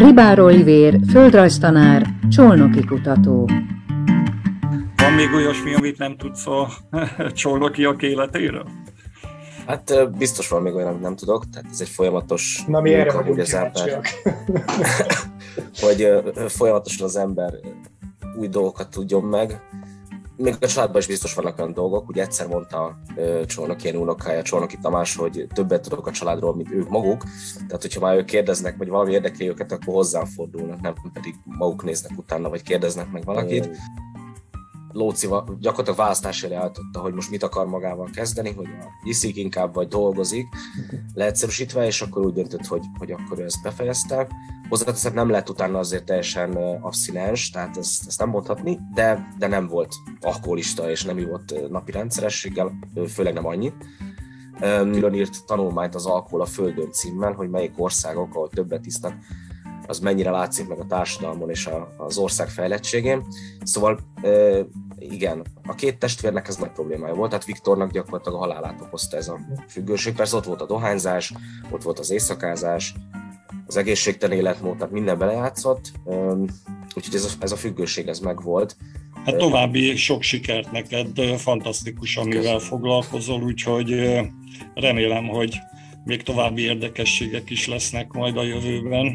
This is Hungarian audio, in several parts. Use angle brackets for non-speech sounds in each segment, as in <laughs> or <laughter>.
Ribár Olivér, földrajztanár, csolnoki kutató. Van még olyasmi, amit nem tudsz a <laughs> csolnokiak életéről? Hát biztos van még olyan, amit nem tudok, tehát ez egy folyamatos Na, mi erre hogy az ember, <laughs> hogy folyamatosan az ember új dolgokat tudjon meg. Még a családban is biztos vannak olyan dolgok, ugye egyszer mondta Csolnoki én unokája, Csolnoki Tamás, hogy többet tudok a családról, mint ők maguk, tehát hogyha már ők kérdeznek, vagy valami érdekli őket, akkor hozzám fordulnak, nem pedig maguk néznek utána, vagy kérdeznek meg valakit. Lóci gyakorlatilag választásére állította, hogy most mit akar magával kezdeni, hogy iszik inkább, vagy dolgozik, leegyszerűsítve, és akkor úgy döntött, hogy, hogy akkor ő ezt befejezte. Hozzáteszem, nem lett utána azért teljesen abszinens, tehát ezt, ezt nem mondhatni, de, de nem volt alkoholista, és nem ivott napi rendszerességgel, főleg nem annyit. Külön írt tanulmányt az Alkohol a Földön címmel, hogy melyik országok, ahol többet isznak, az mennyire látszik meg a társadalmon és a, az ország fejlettségén. Szóval igen, a két testvérnek ez nagy problémája volt, tehát Viktornak gyakorlatilag a halálát okozta ez a függőség. Persze ott volt a dohányzás, ott volt az éjszakázás, az egészségtelen életmód, tehát minden belejátszott, úgyhogy ez a, ez a függőség ez megvolt. Hát további sok sikert neked, fantasztikus, amivel Köszönöm. foglalkozol, úgyhogy remélem, hogy még további érdekességek is lesznek majd a jövőben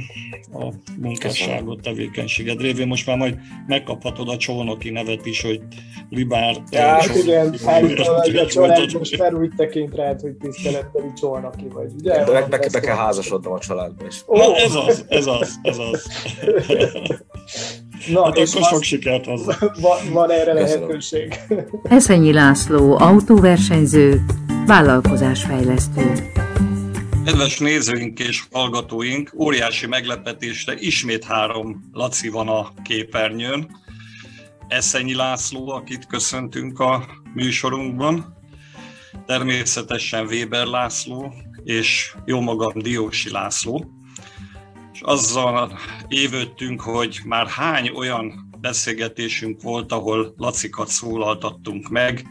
a munkásságot, tevékenységed révén. Most már majd megkaphatod a csónoki nevet is, hogy Libár. Ja, hát igen, állítólag a család most már úgy tekint rád, hogy tiszteletteli csónoki vagy, ugye? De meg, be, be kell házasodnom a családba is. Oh. Na, ez az, ez az, ez az. Na, hát és akkor sok sikert hozzá. Van, van erre lehetőség. Eszenyi László, autóversenyző, vállalkozásfejlesztő. Kedves nézőink és hallgatóink, óriási meglepetésre ismét három Laci van a képernyőn. Eszenyi László, akit köszöntünk a műsorunkban, természetesen Weber László, és jó magam Diósi László. És azzal évődtünk, hogy már hány olyan beszélgetésünk volt, ahol Lacikat szólaltattunk meg,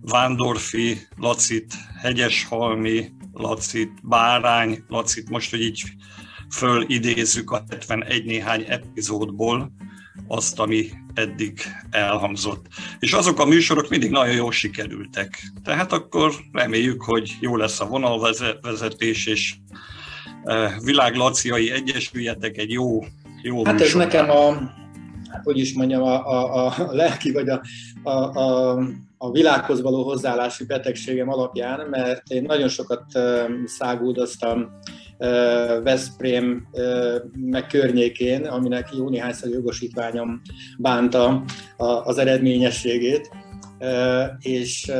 Vándorfi, Lacit, Hegyeshalmi, Lacit, Bárány, Lacit, most, hogy így fölidézzük a 71 néhány epizódból azt, ami eddig elhangzott. És azok a műsorok mindig nagyon jól sikerültek. Tehát akkor reméljük, hogy jó lesz a vonalvezetés, és e, világlaciai egyesüljetek egy jó, jó Hát ez nekem a, hogy is mondjam, a, a, a lelki vagy a, a, a a világhoz való hozzáállási betegségem alapján, mert én nagyon sokat száguldoztam Veszprém meg környékén, aminek jó néhányszor jogosítványom bánta az eredményességét és,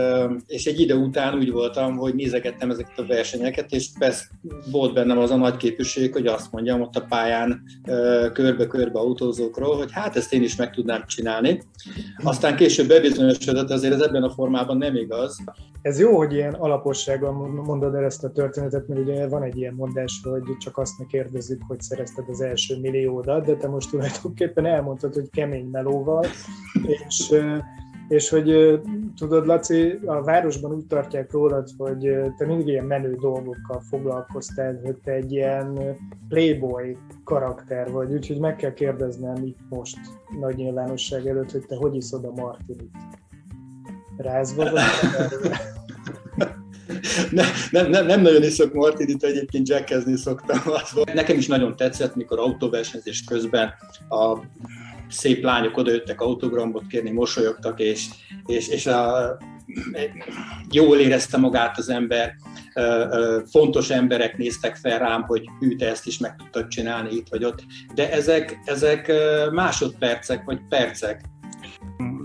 és egy idő után úgy voltam, hogy nézegettem ezeket a versenyeket, és persze volt bennem az a nagy képűség, hogy azt mondjam ott a pályán körbe-körbe autózókról, hogy hát ezt én is meg tudnám csinálni. Aztán később bebizonyosodott, azért ez ebben a formában nem igaz. Ez jó, hogy ilyen alapossággal mondod el ezt a történetet, mert ugye van egy ilyen mondás, hogy csak azt ne kérdezzük, hogy szerezted az első milliódat, de te most tulajdonképpen elmondtad, hogy kemény melóval, és és hogy tudod, Laci, a városban úgy tartják rólad, hogy te mindig ilyen menő dolgokkal foglalkoztál, hogy te egy ilyen playboy karakter vagy, úgyhogy meg kell kérdeznem itt most nagy nyilvánosság előtt, hogy te hogy iszod a martinit. Rázva vagy? <laughs> ne, nem, nem, nem nagyon iszok martinit, egyébként jackezni szoktam. Nekem is nagyon tetszett, mikor autóversenyzés közben a szép lányok odajöttek autogramot kérni, mosolyogtak, és, és, és a, jól érezte magát az ember, fontos emberek néztek fel rám, hogy hű, te ezt is meg tudtad csinálni itt vagy ott, de ezek, ezek másodpercek vagy percek.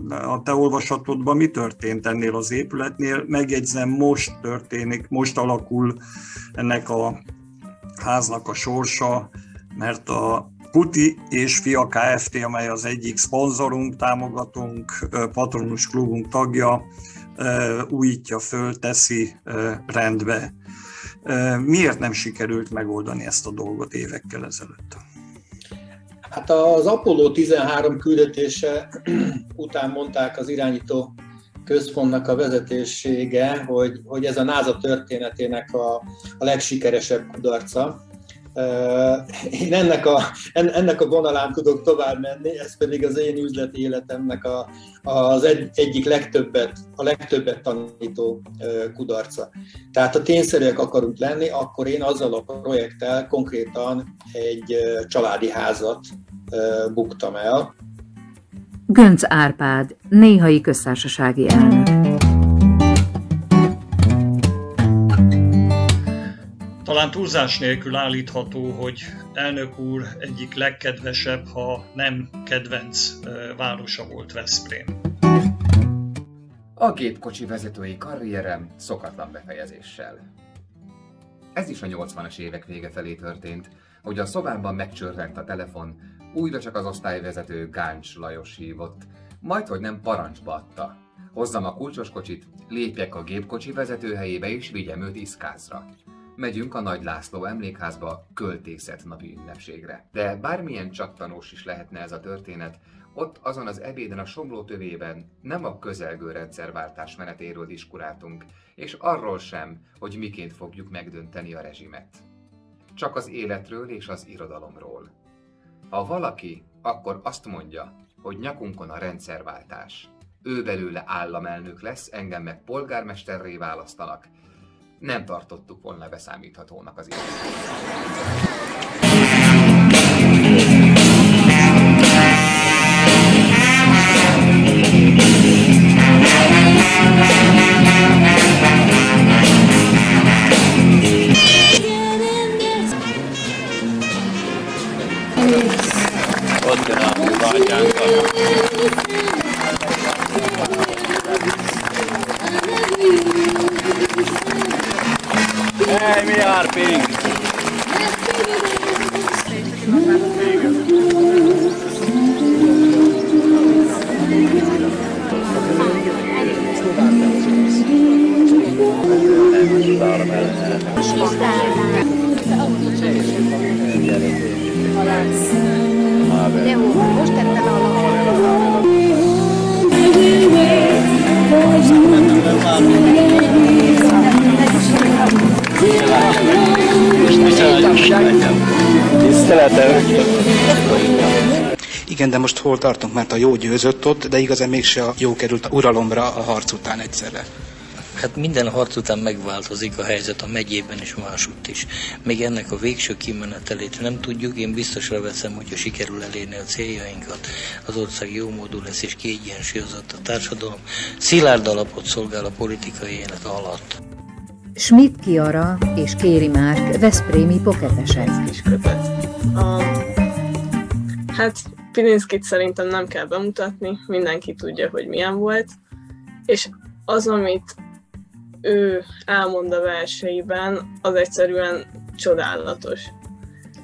A te olvasatodban mi történt ennél az épületnél? Megjegyzem, most történik, most alakul ennek a háznak a sorsa, mert a Puti és Fia Kft., amely az egyik szponzorunk, támogatunk, patronus klubunk tagja, újítja föl, teszi rendbe. Miért nem sikerült megoldani ezt a dolgot évekkel ezelőtt? Hát az Apollo 13 küldetése <clears throat> után mondták az irányító központnak a vezetősége, hogy, hogy ez a NASA történetének a, a legsikeresebb kudarca, Én ennek a, ennek a vonalán tudok tovább menni, ez pedig az én üzleti életemnek a, az egy, egyik legtöbbet, a legtöbbet tanító kudarca. Tehát ha tényszerűek akarunk lenni, akkor én azzal a projekttel konkrétan egy családi házat buktam el. Gönc Árpád, néhai köztársasági elnök. Talán túlzás nélkül állítható, hogy elnök úr egyik legkedvesebb, ha nem kedvenc városa volt Veszprém. A gépkocsi vezetői karrierem szokatlan befejezéssel. Ez is a 80-as évek vége felé történt, hogy a szobámban megcsörrent a telefon, újra csak az osztályvezető Gáncs Lajos hívott, majd hogy nem parancsba adta. Hozzam a kulcsos kocsit, lépjek a gépkocsi vezetőhelyébe és vigyem őt iszkázra megyünk a Nagy László emlékházba költészet napi ünnepségre. De bármilyen csattanós is lehetne ez a történet, ott azon az ebéden a somló tövében nem a közelgő rendszerváltás menetéről diskuráltunk, és arról sem, hogy miként fogjuk megdönteni a rezsimet. Csak az életről és az irodalomról. Ha valaki, akkor azt mondja, hogy nyakunkon a rendszerváltás. Ő belőle államelnök lesz, engem meg polgármesterré választanak, nem tartottuk volna beszámíthatónak az időt. Ott jön vágyánkat. Hey, mi are pink. Jó, most tettem Igen, de most hol tartunk, mert a jó győzött ott, de igazán mégse a jó került uralomra a harc után egyszerre. Hát minden harc után megváltozik a helyzet a megyében és másutt is. Még ennek a végső kimenetelét nem tudjuk, én biztosra veszem, hogyha sikerül elérni a céljainkat, az ország jó módú lesz és kiegyensúlyozott a társadalom, szilárd alapot szolgál a politikai élet alatt. Schmidt Kiara és Kéri Márk Veszprémi poketesek. A, hát Pilinszkit szerintem nem kell bemutatni, mindenki tudja, hogy milyen volt, és az, amit ő elmond a verseiben, az egyszerűen csodálatos.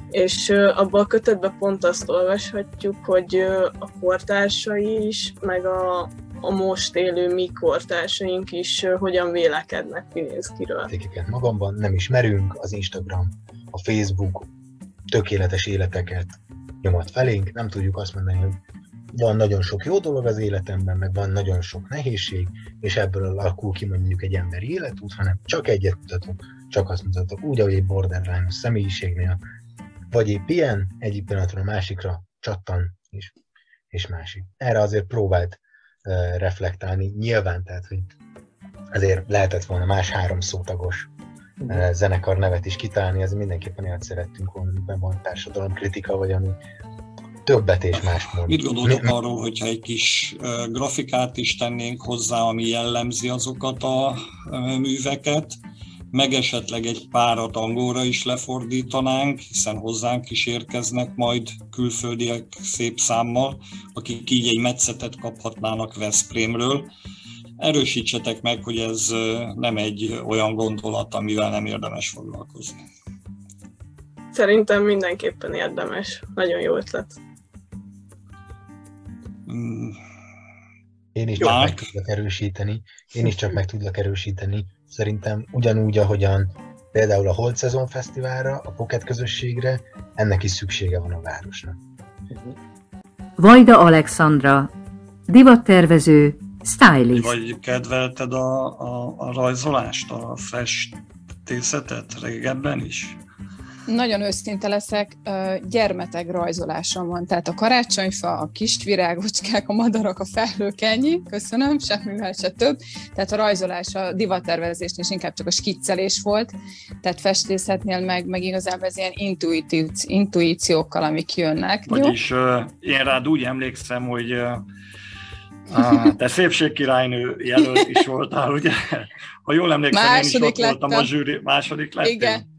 És abban a kötetben pont azt olvashatjuk, hogy a kortársai is, meg a, a most élő mi kortársaink is hogyan vélekednek Pilinszkiről. Értékeket magamban nem ismerünk, az Instagram, a Facebook tökéletes életeket nyomat felénk, nem tudjuk azt mondani, hogy van nagyon sok jó dolog az életemben, meg van nagyon sok nehézség, és ebből alakul ki mondjuk egy emberi életút, hanem csak egyet mutatok, csak azt mutatok, úgy, ahogy egy borderline személyiségnél, vagy épp ilyen, egyik pillanatról a másikra csattan, és, és másik. Erre azért próbált reflektálni, nyilván, tehát, hogy azért lehetett volna más három szótagos uh, zenekar nevet is kitálni, ez mindenképpen olyat szerettünk volna, amiben van társadalom kritika, vagy ami többet és más mond. Mit gondolok mi, arról, hogyha egy kis grafikát is tennénk hozzá, ami jellemzi azokat a műveket, meg esetleg egy párat angolra is lefordítanánk, hiszen hozzánk is érkeznek majd külföldiek szép számmal, akik így egy metszetet kaphatnának Veszprémről. Erősítsetek meg, hogy ez nem egy olyan gondolat, amivel nem érdemes foglalkozni. Szerintem mindenképpen érdemes. Nagyon jó ötlet. Én is csak meg tudlak erősíteni, én is csak meg tudlak erősíteni. Szerintem ugyanúgy, ahogyan például a Holt Szezon Fesztiválra, a Pocket közösségre, ennek is szüksége van a városnak. Vajda Alexandra, divattervező, stylist. Vagy kedvelted a, a, a rajzolást, a festészetet régebben is? Nagyon őszinte leszek, gyermeteg rajzolásom van. Tehát a karácsonyfa, a kis virágocskák, a madarak, a felhők, ennyi, köszönöm, semmivel se több. Tehát a rajzolás, a divattervezés is inkább csak a skiccelés volt, tehát festészetnél meg, meg igazából ez ilyen intuitív, intuíciókkal, amik jönnek. Vagyis uh, én rád úgy emlékszem, hogy Ah, te szépségkirálynő jelölt is voltál, ugye? Ha jól emlékszem, második én is ott lettem. voltam a zsűri, második lettél? Igen.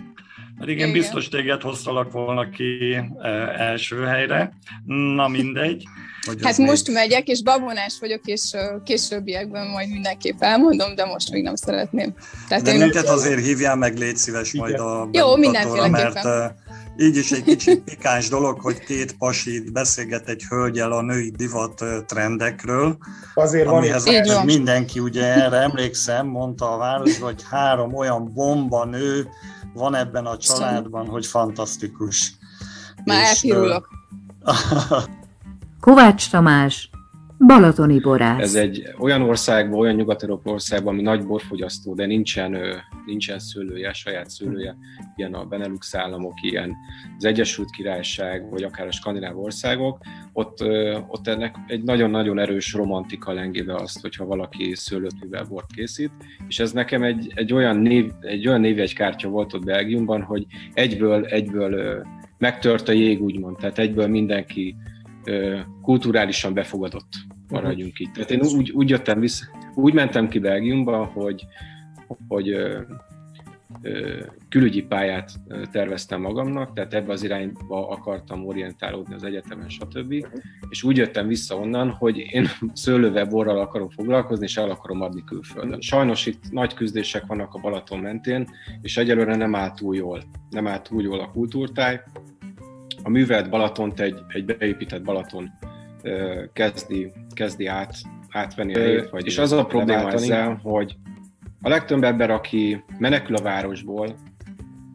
Pedig én biztos téged hoztalak volna ki eh, első helyre. Na mindegy. Hogy hát most még... megyek, és babonás vagyok, és későbbiekben majd mindenképp elmondom, de most még nem szeretném. Tehát de én minket azért hívjál meg, légy szíves majd a Jó, mindenféleképpen. Mert így is egy kicsit pikáns dolog, hogy két pasit beszélget egy hölgyel a női divat trendekről. Azért van amihez van. mindenki ugye erre emlékszem, mondta a város, hogy három olyan bomba nő van ebben a családban, hogy fantasztikus. Már elpirulok. <laughs> Kovács Tamás, Balatoni borász. Ez egy olyan országban, olyan nyugat országban, ami nagy borfogyasztó, de nincsen, nincsen szőlője, saját szőlője, ilyen a Benelux államok, ilyen az Egyesült Királyság, vagy akár a skandináv országok, ott, ott ennek egy nagyon-nagyon erős romantika lengébe azt, hogyha valaki szőlőtűvel bort készít, és ez nekem egy, egy olyan, név, egy olyan névjegykártya volt ott Belgiumban, hogy egyből, egyből megtört a jég, úgymond, tehát egyből mindenki kulturálisan befogadott maradjunk itt. Tehát én úgy, úgy jöttem vissza, úgy mentem ki Belgiumba, hogy, hogy külügyi pályát terveztem magamnak, tehát ebbe az irányba akartam orientálódni az egyetemen, stb. És úgy jöttem vissza onnan, hogy én szőlővel borral akarom foglalkozni, és el akarom adni külföldön. Sajnos itt nagy küzdések vannak a Balaton mentén, és egyelőre nem áll túl jól. Nem áll túl jól a kultúrtáj, a művelt Balatont egy, egy beépített Balaton kezdi, kezdi át, átvenni a helyét, vagy És az a probléma ezzel, hogy a legtöbb ember, aki menekül a városból,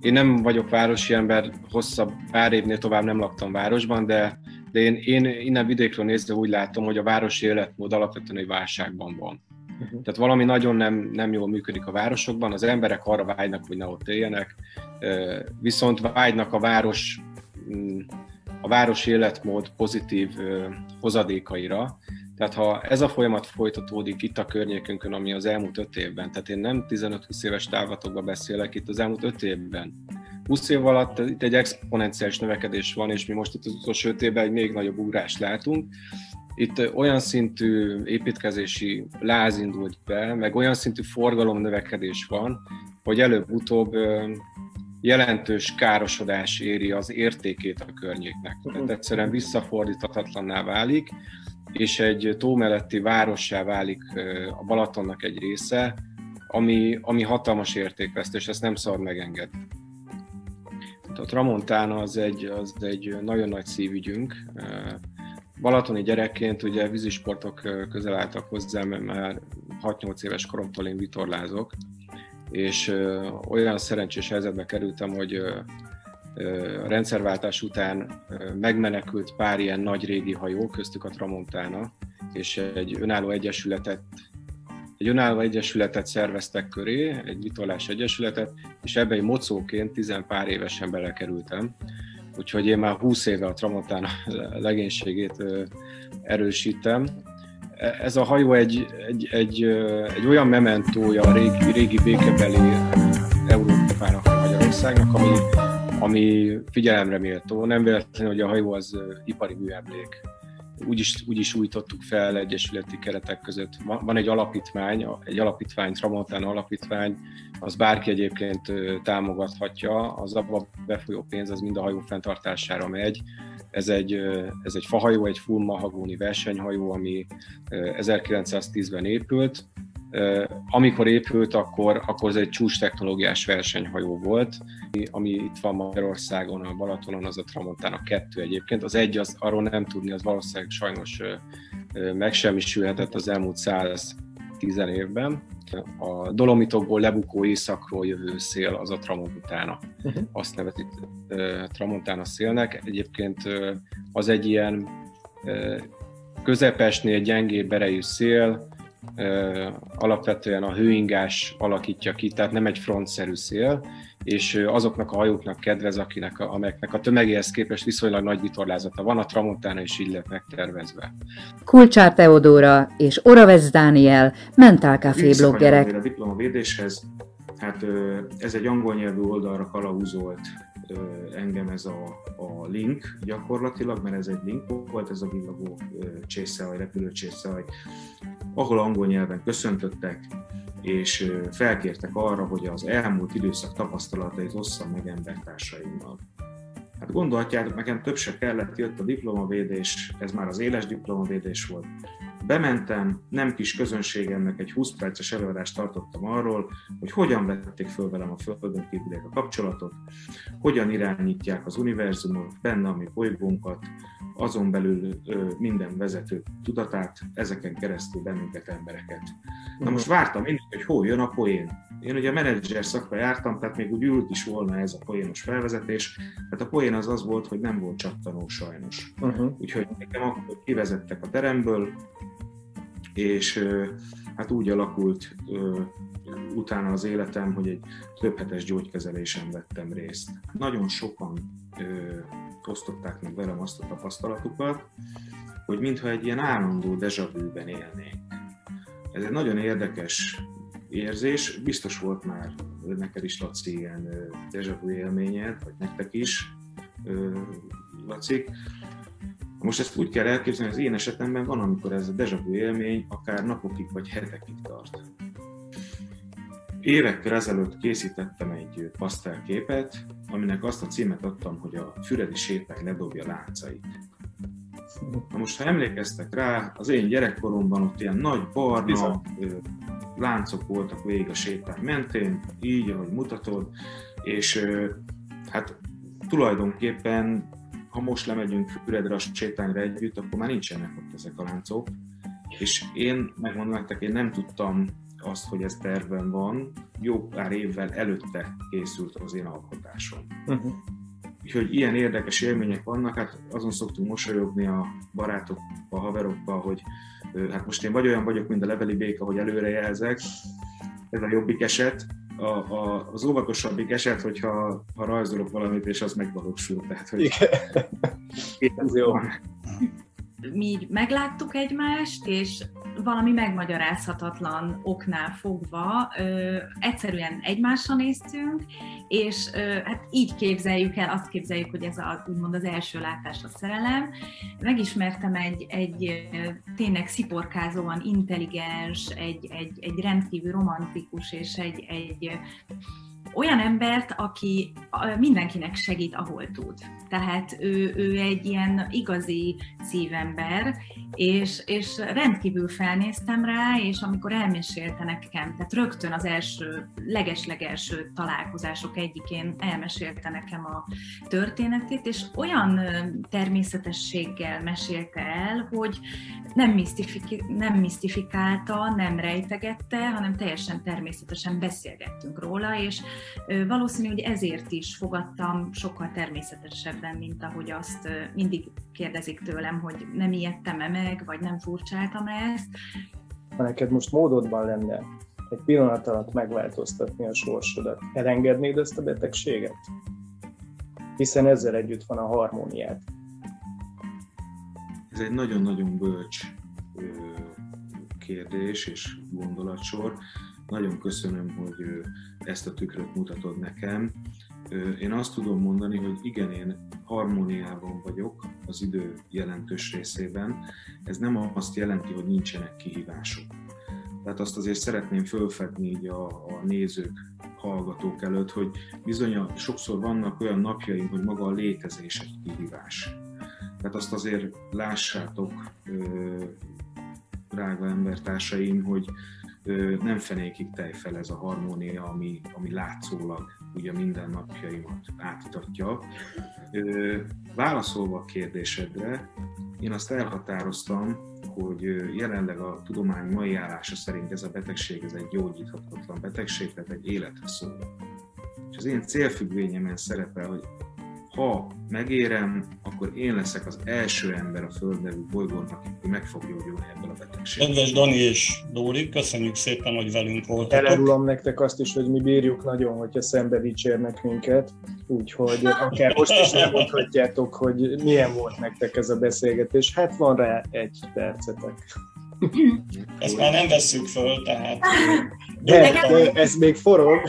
én nem vagyok városi ember, hosszabb pár évnél tovább nem laktam városban, de, de én, én innen vidékről nézve úgy látom, hogy a városi életmód alapvetően egy válságban van. Uh-huh. Tehát valami nagyon nem, nem jól működik a városokban, az emberek arra vágynak, hogy ne ott éljenek, viszont vágynak a város a városi életmód pozitív hozadékaira. Tehát ha ez a folyamat folytatódik itt a környékünkön, ami az elmúlt öt évben, tehát én nem 15-20 éves távlatokban beszélek, itt az elmúlt öt évben. 20 év alatt itt egy exponenciális növekedés van, és mi most itt az utolsó öt évben egy még nagyobb ugrást látunk. Itt olyan szintű építkezési láz indult be, meg olyan szintű forgalom növekedés van, hogy előbb-utóbb jelentős károsodás éri az értékét a környéknek. Tehát mhm. egyszerűen visszafordíthatatlanná válik, és egy tó melletti várossá válik a Balatonnak egy része, ami, ami hatalmas értékvesztés, ezt nem szabad megengedni. A Tramontana az egy, az egy nagyon nagy szívügyünk. Balatoni gyerekként ugye vízisportok közel álltak hozzám, mert már 6-8 éves koromtól én vitorlázok, és olyan szerencsés helyzetbe kerültem, hogy a rendszerváltás után megmenekült pár ilyen nagy régi hajó, köztük a Tramontana, és egy önálló egyesületet egy önálló egyesületet szerveztek köré, egy vitorlás egyesületet, és ebbe egy mocóként tizen pár évesen belekerültem. Úgyhogy én már 20 éve a Tramontana legénységét erősítem, ez a hajó egy, egy, egy, egy olyan mementója a régi, régi békebeli Európának, Magyarországnak, ami, ami figyelemre méltó. Nem véletlenül, hogy a hajó az ipari műemlék. Úgy is, úgy is újítottuk fel egyesületi keretek között. Van egy alapítvány, egy alapítvány, Tramontana alapítvány, az bárki egyébként támogathatja, az abba befolyó pénz az mind a hajó fenntartására megy ez egy, ez egy fahajó, egy full mahagóni versenyhajó, ami 1910-ben épült. Amikor épült, akkor, akkor ez egy csúcs technológiás versenyhajó volt, ami itt van Magyarországon, a Balatonon, az a Tramontana 2 egyébként. Az egy, az arról nem tudni, az valószínűleg sajnos megsemmisülhetett az elmúlt 110 évben a Dolomitokból lebukó északról jövő szél az a Tramontana. Uh-huh. Azt nevezik Tramontana szélnek. Egyébként az egy ilyen közepesnél gyengébb erejű szél, alapvetően a hőingás alakítja ki, tehát nem egy frontszerű szél, és azoknak a hajóknak kedvez, akinek, amelyeknek a tömegéhez képest viszonylag nagy vitorlázata van, a Tramontana is így lett megtervezve. Kulcsár Teodóra és Oravez Dániel, mentálkafé bloggerek. A diplomavédéshez, hát ez egy angol nyelvű oldalra kalauzolt engem ez a, a link gyakorlatilag, mert ez egy link volt, ez a villogó csészehaj, repülő csészehaj, ahol angol nyelven köszöntöttek, és felkértek arra, hogy az elmúlt időszak tapasztalatait osszam meg embertársaimmal. Hát gondolhatjátok, nekem több se kellett, jött a diplomavédés, ez már az éles diplomavédés volt. Bementem, nem kis közönségemnek egy 20 perces előadást tartottam arról, hogy hogyan vették föl velem a Földön kívüliek a kapcsolatot, hogyan irányítják az univerzumot, benne a mi bolygónkat, azon belül minden vezető tudatát, ezeken keresztül bennünket, embereket. Na most vártam mindig, hogy hol jön a poén. Én ugye a menedzser szakra jártam, tehát még úgy ült is volna ez a poénos felvezetés. Tehát a poén az az volt, hogy nem volt csattanó sajnos. Uh-huh. Úgyhogy nekem akkor kivezettek a teremből, és hát úgy alakult utána az életem, hogy egy több hetes gyógykezelésen vettem részt. Nagyon sokan osztották meg velem azt a tapasztalatukat, hogy mintha egy ilyen állandó dejavűben élnénk. Ez egy nagyon érdekes érzés, biztos volt már neked is, Laci, ilyen dejavű élményed, vagy nektek is, Laci. Most ezt úgy kell elképzelni, hogy az én esetemben van, amikor ez a dejavű élmény akár napokig vagy hetekig tart. Évekkel ezelőtt készítettem egy pasztelképet, aminek azt a címet adtam, hogy a Füredi sétány ledobja láncait. Na most, ha emlékeztek rá, az én gyerekkoromban ott ilyen nagy barna Bizony. láncok voltak végig a sétány mentén, így, ahogy mutatod, és hát tulajdonképpen, ha most lemegyünk Füredre a sétányra együtt, akkor már nincsenek ott ezek a láncok, és én, megmondom nektek, én nem tudtam azt, hogy ez terven van, jó pár évvel előtte készült az én alkotásom. Uh-huh. Úgyhogy ilyen érdekes élmények vannak, hát azon szoktunk mosolyogni a barátok, a haverokkal, hogy hát most én vagy olyan vagyok, mint a leveli béka, hogy előre jelzek, ez a jobbik eset, a, a, az óvakosabbik eset, hogyha ha rajzolok valamit, és az megvalósul. Tehát, hogy Igen, ez jó <laughs> mi így megláttuk egymást, és valami megmagyarázhatatlan oknál fogva ö, egyszerűen egymásra néztünk, és ö, hát így képzeljük el, azt képzeljük, hogy ez a, úgymond az első látás a szerelem. Megismertem egy, egy tényleg sziporkázóan intelligens, egy, egy, egy rendkívül romantikus és egy, egy olyan embert, aki mindenkinek segít, ahol tud. Tehát ő, ő egy ilyen igazi szívember, és, és rendkívül felnéztem rá, és amikor elmesélte nekem, tehát rögtön az első, leges-legelső találkozások egyikén elmesélte nekem a történetét, és olyan természetességgel mesélte el, hogy nem, misztifik, nem misztifikálta, nem rejtegette, hanem teljesen természetesen beszélgettünk róla, és valószínű, hogy ezért is fogadtam sokkal természetesebben, mint ahogy azt mindig kérdezik tőlem, hogy nem ijedtem-e meg, vagy nem furcsáltam ezt. Ha neked most módodban lenne egy pillanat alatt megváltoztatni a sorsodat, elengednéd ezt a betegséget? Hiszen ezzel együtt van a harmóniát. Ez egy nagyon-nagyon bölcs kérdés és gondolatsor. Nagyon köszönöm, hogy ezt a tükröt mutatod nekem. Én azt tudom mondani, hogy igen, én harmóniában vagyok az idő jelentős részében. Ez nem azt jelenti, hogy nincsenek kihívások. Tehát azt azért szeretném fölfedni így a, a nézők, hallgatók előtt, hogy bizony sokszor vannak olyan napjaim, hogy maga a létezés egy kihívás. Tehát azt azért lássátok, drága embertársaim, hogy nem fenékig tejfel ez a harmónia, ami, ami látszólag ugye minden napjaimat átitatja. Válaszolva a kérdésedre, én azt elhatároztam, hogy jelenleg a tudomány mai állása szerint ez a betegség, ez egy gyógyíthatatlan betegség, tehát egy életre szól. És az én célfüggvényemen szerepel, hogy ha megérem, akkor én leszek az első ember a Föld nevű bolygón, aki meg fog gyógyulni ebből a betegségből. Kedves Dani és Dóri, köszönjük szépen, hogy velünk voltatok. Elárulom nektek azt is, hogy mi bírjuk nagyon, hogyha szembe dicsérnek minket, úgyhogy akár most is elmondhatjátok, hogy milyen volt nektek ez a beszélgetés. Hát van rá egy percetek. Ezt már nem vesszük föl, tehát... De, de ez még forog.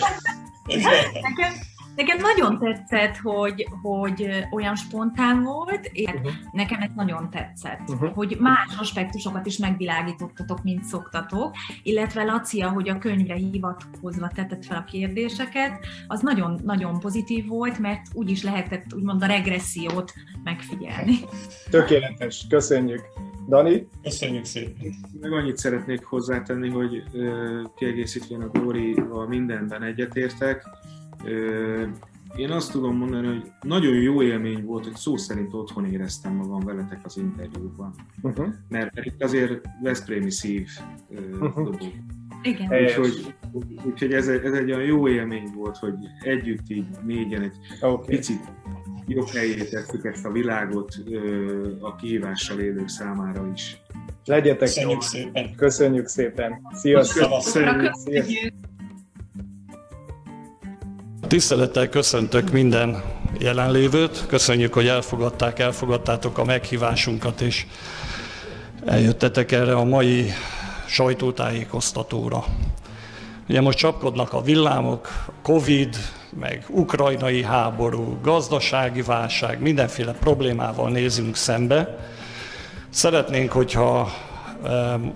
Nekem, nekem nagyon tetszett, hogy, hogy olyan spontán volt, és uh-huh. nekem ez nagyon tetszett, uh-huh. hogy más aspektusokat is megvilágítottatok, mint szoktatok, illetve Laci, hogy a könyvre hivatkozva tetett fel a kérdéseket, az nagyon-nagyon pozitív volt, mert úgy is lehetett úgymond a regressziót megfigyelni. Tökéletes, köszönjük. Dani? Köszönjük szépen. Meg annyit szeretnék hozzátenni, hogy kiegészítvén a Górival mindenben egyetértek. Én azt tudom mondani, hogy nagyon jó élmény volt, hogy szó szerint otthon éreztem magam veletek az interjúban. Uh-huh. Mert itt azért Veszprémi szív uh-huh. Igen. Úgyhogy, úgyhogy ez, ez egy olyan jó élmény volt, hogy együtt így négyen egy okay. picit jobb helyé tettük ezt a világot a kihívással élők számára is. Legyetek Köszönjük szépen. Köszönjük szépen. Sziasztok. Köszönjük. Sziasztok. Tisztelettel köszöntök minden jelenlévőt, köszönjük, hogy elfogadták, elfogadtátok a meghívásunkat, és eljöttetek erre a mai sajtótájékoztatóra. Ugye most csapkodnak a villámok, Covid, meg ukrajnai háború, gazdasági válság, mindenféle problémával nézünk szembe. Szeretnénk, hogyha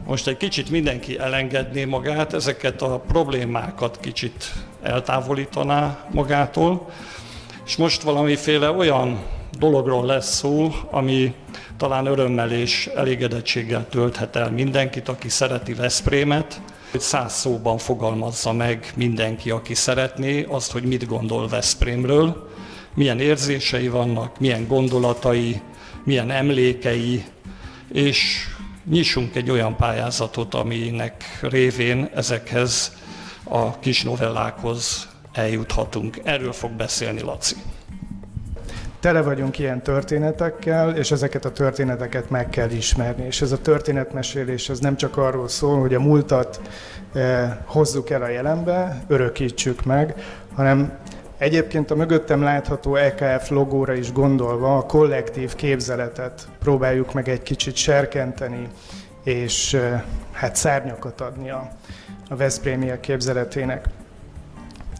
most egy kicsit mindenki elengedné magát, ezeket a problémákat kicsit eltávolítaná magától, és most valamiféle olyan dologról lesz szó, ami talán örömmel és elégedettséggel tölthet el mindenkit, aki szereti Veszprémet, hogy száz szóban fogalmazza meg mindenki, aki szeretné azt, hogy mit gondol Veszprémről, milyen érzései vannak, milyen gondolatai, milyen emlékei, és nyissunk egy olyan pályázatot, aminek révén ezekhez a kis novellákhoz eljuthatunk. Erről fog beszélni Laci. Tele vagyunk ilyen történetekkel, és ezeket a történeteket meg kell ismerni. És ez a történetmesélés ez nem csak arról szól, hogy a múltat eh, hozzuk el a jelenbe, örökítsük meg, hanem Egyébként a mögöttem látható EKF logóra is gondolva a kollektív képzeletet próbáljuk meg egy kicsit serkenteni, és eh, hát szárnyakat adni a, a Veszprémiek képzeletének.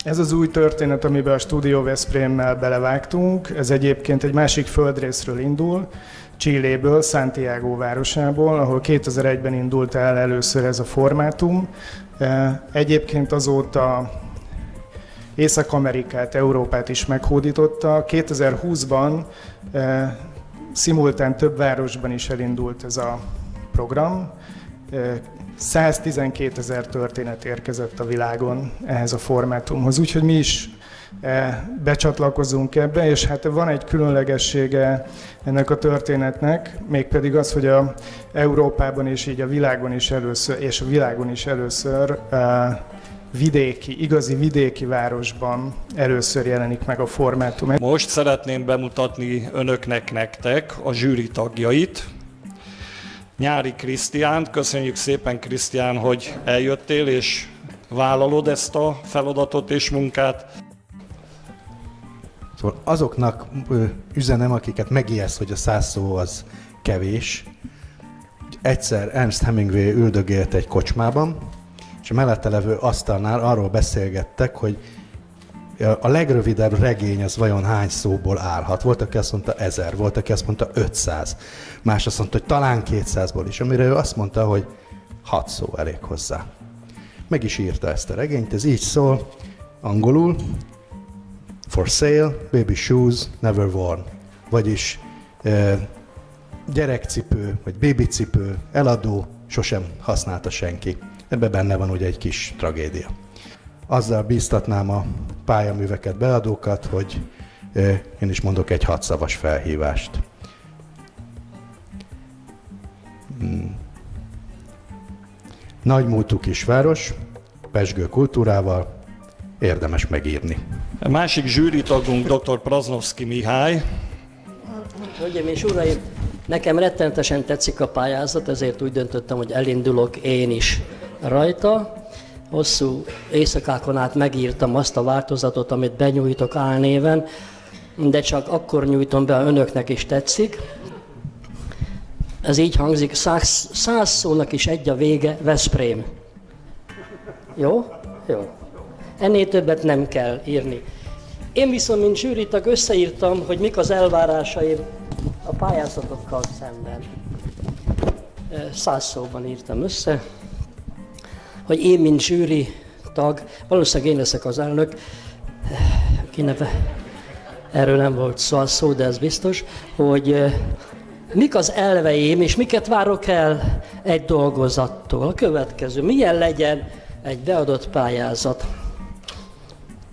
Ez az új történet, amiben a Studio Veszprémmel belevágtunk, ez egyébként egy másik földrészről indul, Csilléből, Santiago városából, ahol 2001-ben indult el először ez a formátum. E, egyébként azóta Észak-Amerikát, Európát is meghódította. 2020-ban e, szimultán több városban is elindult ez a program. E, 112 ezer történet érkezett a világon ehhez a formátumhoz, úgyhogy mi is eh, becsatlakozunk ebbe, és hát van egy különlegessége ennek a történetnek, mégpedig az, hogy a Európában és így a világon is először, és a világon is először eh, vidéki, igazi vidéki városban először jelenik meg a formátum. Most szeretném bemutatni önöknek nektek a zsűri tagjait, Nyári Krisztiánt. Köszönjük szépen, Krisztián, hogy eljöttél és vállalod ezt a feladatot és munkát. Szóval azoknak üzenem, akiket megijeszt, hogy a száz szó az kevés. Egyszer Ernst Hemingway üldögélt egy kocsmában, és a mellette levő asztalnál arról beszélgettek, hogy a legrövidebb regény az vajon hány szóból állhat. Volt, aki azt mondta ezer, volt, aki azt mondta 500, más azt mondta, hogy talán 200-ból is, amire ő azt mondta, hogy 6 szó elég hozzá. Meg is írta ezt a regényt, ez így szól, angolul, for sale, baby shoes, never worn. Vagyis gyerekcipő, vagy babicipő, eladó, sosem használta senki. Ebben benne van ugye egy kis tragédia azzal bíztatnám a pályaműveket, beadókat, hogy én is mondok egy hatszavas felhívást. Hmm. Nagy múltú kisváros, pesgő kultúrával, érdemes megírni. A másik zsűritagunk dr. Praznovski Mihály. Hölgyeim és uraim, nekem rettenetesen tetszik a pályázat, ezért úgy döntöttem, hogy elindulok én is rajta. Hosszú éjszakákon át megírtam azt a változatot, amit benyújtok álnéven, de csak akkor nyújtom be, ha önöknek is tetszik. Ez így hangzik, száz, száz szónak is egy a vége, Veszprém. Jó? Jó. Ennél többet nem kell írni. Én viszont, mint zsűritag összeírtam, hogy mik az elvárásaim a pályázatokkal szemben. Száz szóban írtam össze, hogy én, mint zsűri tag, valószínűleg én leszek az elnök, kineve, erről nem volt szó, szó, de ez biztos, hogy mik az elveim, és miket várok el egy dolgozattól. A következő, milyen legyen egy beadott pályázat.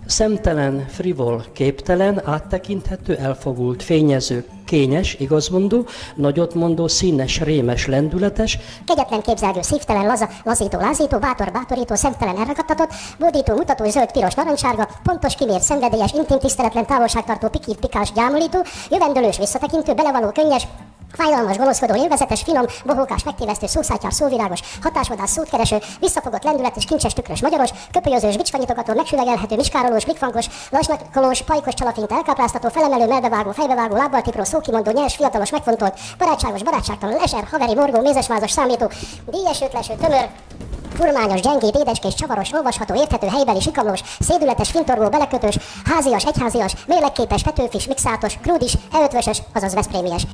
Szemtelen, frivol, képtelen, áttekinthető, elfogult, fényező, kényes, igazmondó, nagyotmondó, színes, rémes, lendületes, kegyetlen képzelgő, szívtelen, laza, lazító, lázító, bátor, bátorító, szemtelen, elragadtatott, bódító, mutató, zöld, piros, narancssárga, pontos, kimért, szenvedélyes, intim, tiszteletlen, távolságtartó, pikív, pikás, gyámolító, jövendőlős, visszatekintő, belevaló, könnyes, Fájdalmas, gonoszkodó, élvezetes, finom, bohókás, megtévesztő, szószátyár, szóvirágos, hatásvadász, szótkereső, visszafogott, lendületes, kincses, tükrös, magyaros, köpölyözős, bicskanyitogató, megsüvegelhető, miskárolós, blikfangos, lassnakolós, pajkos, csalafint, elkápráztató, felemelő, melbevágó, fejbevágó, lábbal tipró, szókimondó, nyers, fiatalos, megfontolt, barátságos, barátságtalan, leser, haveri, morgó, mézesvázas, számító, díjas, ötleső, tömör, Furmányos, gyengéd, édeskés, csavaros, olvasható, érthető, helybeli, sikamlós, szédületes, fintorgó, belekötős, házias, egyházias, mérlekképes, petőfis, mixátos, krúdis, e azaz veszprémies.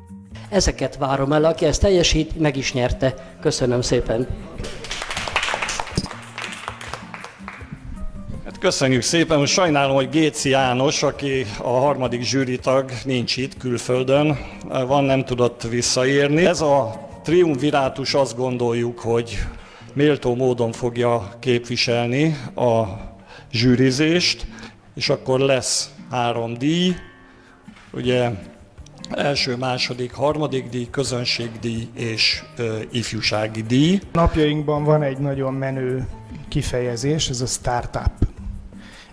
Ezeket várom el, aki ezt teljesít, meg is nyerte. Köszönöm szépen. Hát köszönjük szépen, most sajnálom, hogy Géci János, aki a harmadik zsűritag, nincs itt külföldön, van, nem tudott visszaérni. Ez a triumvirátus azt gondoljuk, hogy méltó módon fogja képviselni a zsűrizést, és akkor lesz három díj, ugye első, második, harmadik díj, közönségdíj és ö, ifjúsági díj. Napjainkban van egy nagyon menő kifejezés, ez a startup.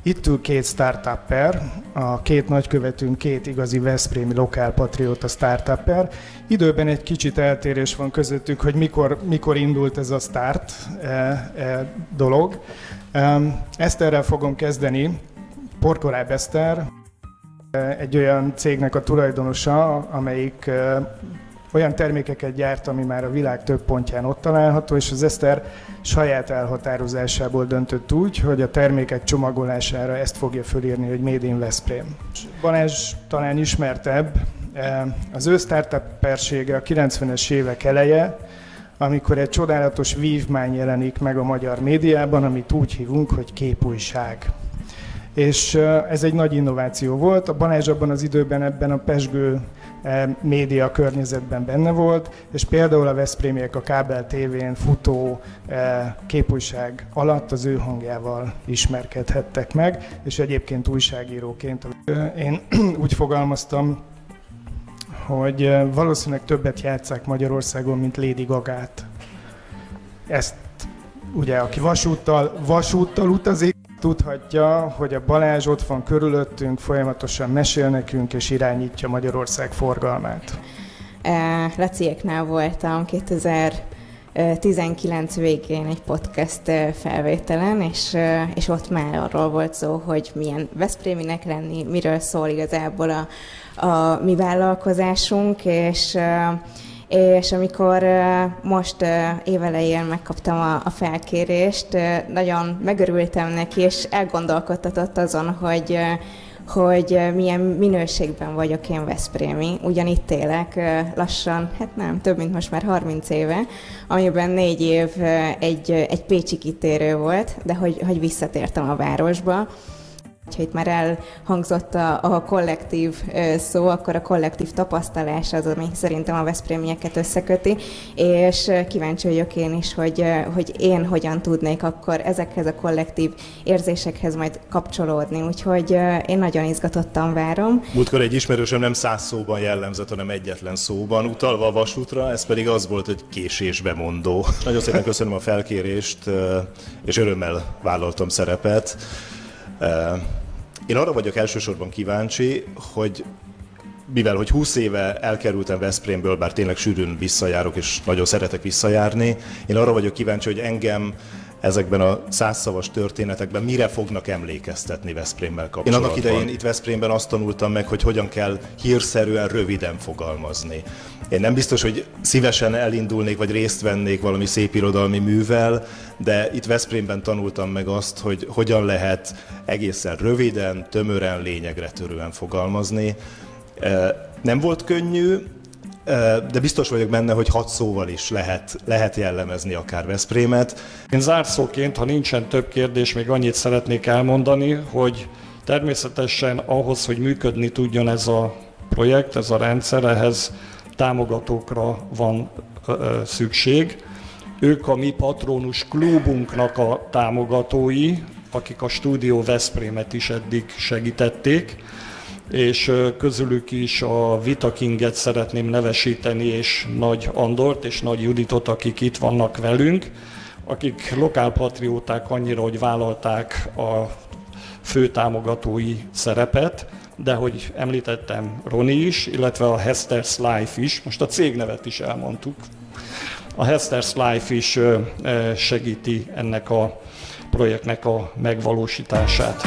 Itt ül két startupper, a két nagykövetünk két igazi Veszprémi lokálpatrióta startupper. Időben egy kicsit eltérés van közöttük, hogy mikor, mikor indult ez a start e, e, dolog. Ezt erre fogom kezdeni. Porkoráb Eszter, egy olyan cégnek a tulajdonosa, amelyik olyan termékeket gyárt, ami már a világ több pontján ott található, és az Eszter saját elhatározásából döntött úgy, hogy a termékek csomagolására ezt fogja fölírni, hogy Made in Veszprém. Balázs talán ismertebb, az ő startuppersége a 90-es évek eleje, amikor egy csodálatos vívmány jelenik meg a magyar médiában, amit úgy hívunk, hogy képújság és ez egy nagy innováció volt. A Balázs abban az időben ebben a pesgő média környezetben benne volt, és például a Veszprémiek a kábel tévén futó képújság alatt az ő hangjával ismerkedhettek meg, és egyébként újságíróként én <clears throat> úgy fogalmaztam, hogy valószínűleg többet játszák Magyarországon, mint Lady Gagát. Ezt ugye, aki vasúttal, vasúttal utazik, tudhatja, hogy a Balázs ott van körülöttünk, folyamatosan mesél nekünk és irányítja Magyarország forgalmát. E, Laciéknál voltam 2019 végén egy podcast e, felvételen, és, e, és ott már arról volt szó, hogy milyen Veszpréminek lenni, miről szól igazából a, a mi vállalkozásunk, és és amikor most évelején megkaptam a, felkérést, nagyon megörültem neki, és elgondolkodtatott azon, hogy hogy milyen minőségben vagyok én Veszprémi. Ugyan itt élek lassan, hát nem, több mint most már 30 éve, amiben négy év egy, egy pécsi kitérő volt, de hogy, hogy visszatértem a városba ha itt már elhangzott a, a kollektív szó, akkor a kollektív tapasztalás az, ami szerintem a Veszprémieket összeköti, és kíváncsi vagyok én is, hogy, hogy én hogyan tudnék akkor ezekhez a kollektív érzésekhez majd kapcsolódni, úgyhogy én nagyon izgatottan várom. Múltkor egy ismerősöm nem száz szóban jellemzett, hanem egyetlen szóban utalva a vasútra, ez pedig az volt, hogy késésbe mondó. Nagyon szépen köszönöm a felkérést, és örömmel vállaltam szerepet. Én arra vagyok elsősorban kíváncsi, hogy mivel hogy 20 éve elkerültem Veszprémből, bár tényleg sűrűn visszajárok, és nagyon szeretek visszajárni, én arra vagyok kíváncsi, hogy engem ezekben a százszavas történetekben mire fognak emlékeztetni Veszprémmel kapcsolatban. Én annak idején itt Veszprémben azt tanultam meg, hogy hogyan kell hírszerűen röviden fogalmazni. Én nem biztos, hogy szívesen elindulnék, vagy részt vennék valami szép irodalmi művel, de itt Veszprémben tanultam meg azt, hogy hogyan lehet egészen röviden, tömören, lényegre törően fogalmazni. Nem volt könnyű, de biztos vagyok benne, hogy hat szóval is lehet, lehet jellemezni akár Veszprémet. Én zárszóként, ha nincsen több kérdés, még annyit szeretnék elmondani, hogy természetesen ahhoz, hogy működni tudjon ez a projekt, ez a rendszer, ehhez támogatókra van szükség. Ők a mi patronus klubunknak a támogatói, akik a stúdió Veszprémet is eddig segítették és közülük is a Vita Kinget szeretném nevesíteni, és Nagy Andort és Nagy Juditot, akik itt vannak velünk, akik lokálpatrióták annyira, hogy vállalták a fő támogatói szerepet, de hogy említettem Roni is, illetve a Hester's Life is, most a cégnevet is elmondtuk. A Hester's Life is segíti ennek a projektnek a megvalósítását.